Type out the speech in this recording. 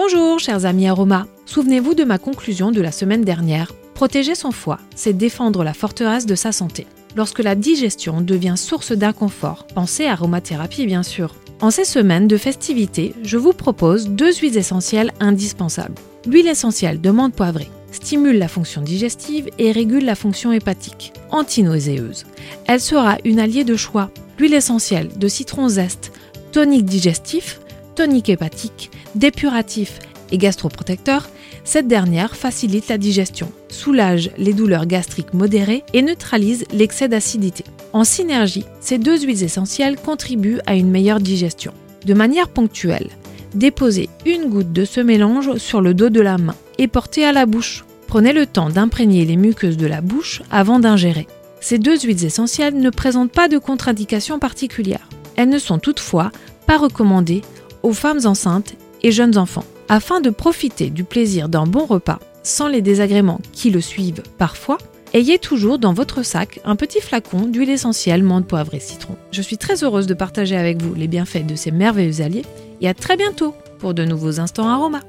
Bonjour chers amis aromas, souvenez-vous de ma conclusion de la semaine dernière. Protéger son foie, c'est défendre la forteresse de sa santé. Lorsque la digestion devient source d'inconfort, pensez aromathérapie bien sûr. En ces semaines de festivités, je vous propose deux huiles essentielles indispensables. L'huile essentielle de menthe poivrée stimule la fonction digestive et régule la fonction hépatique, antinauséeuse. Elle sera une alliée de choix. L'huile essentielle de citron zeste, tonique digestif, tonique hépatique, dépuratif et gastroprotecteur, cette dernière facilite la digestion, soulage les douleurs gastriques modérées et neutralise l'excès d'acidité. En synergie, ces deux huiles essentielles contribuent à une meilleure digestion. De manière ponctuelle, déposez une goutte de ce mélange sur le dos de la main et portez à la bouche. Prenez le temps d'imprégner les muqueuses de la bouche avant d'ingérer. Ces deux huiles essentielles ne présentent pas de contre-indications particulières. Elles ne sont toutefois pas recommandées aux femmes enceintes et jeunes enfants. Afin de profiter du plaisir d'un bon repas sans les désagréments qui le suivent parfois, ayez toujours dans votre sac un petit flacon d'huile essentielle menthe, poivre et citron. Je suis très heureuse de partager avec vous les bienfaits de ces merveilleux alliés et à très bientôt pour de nouveaux instants aromas.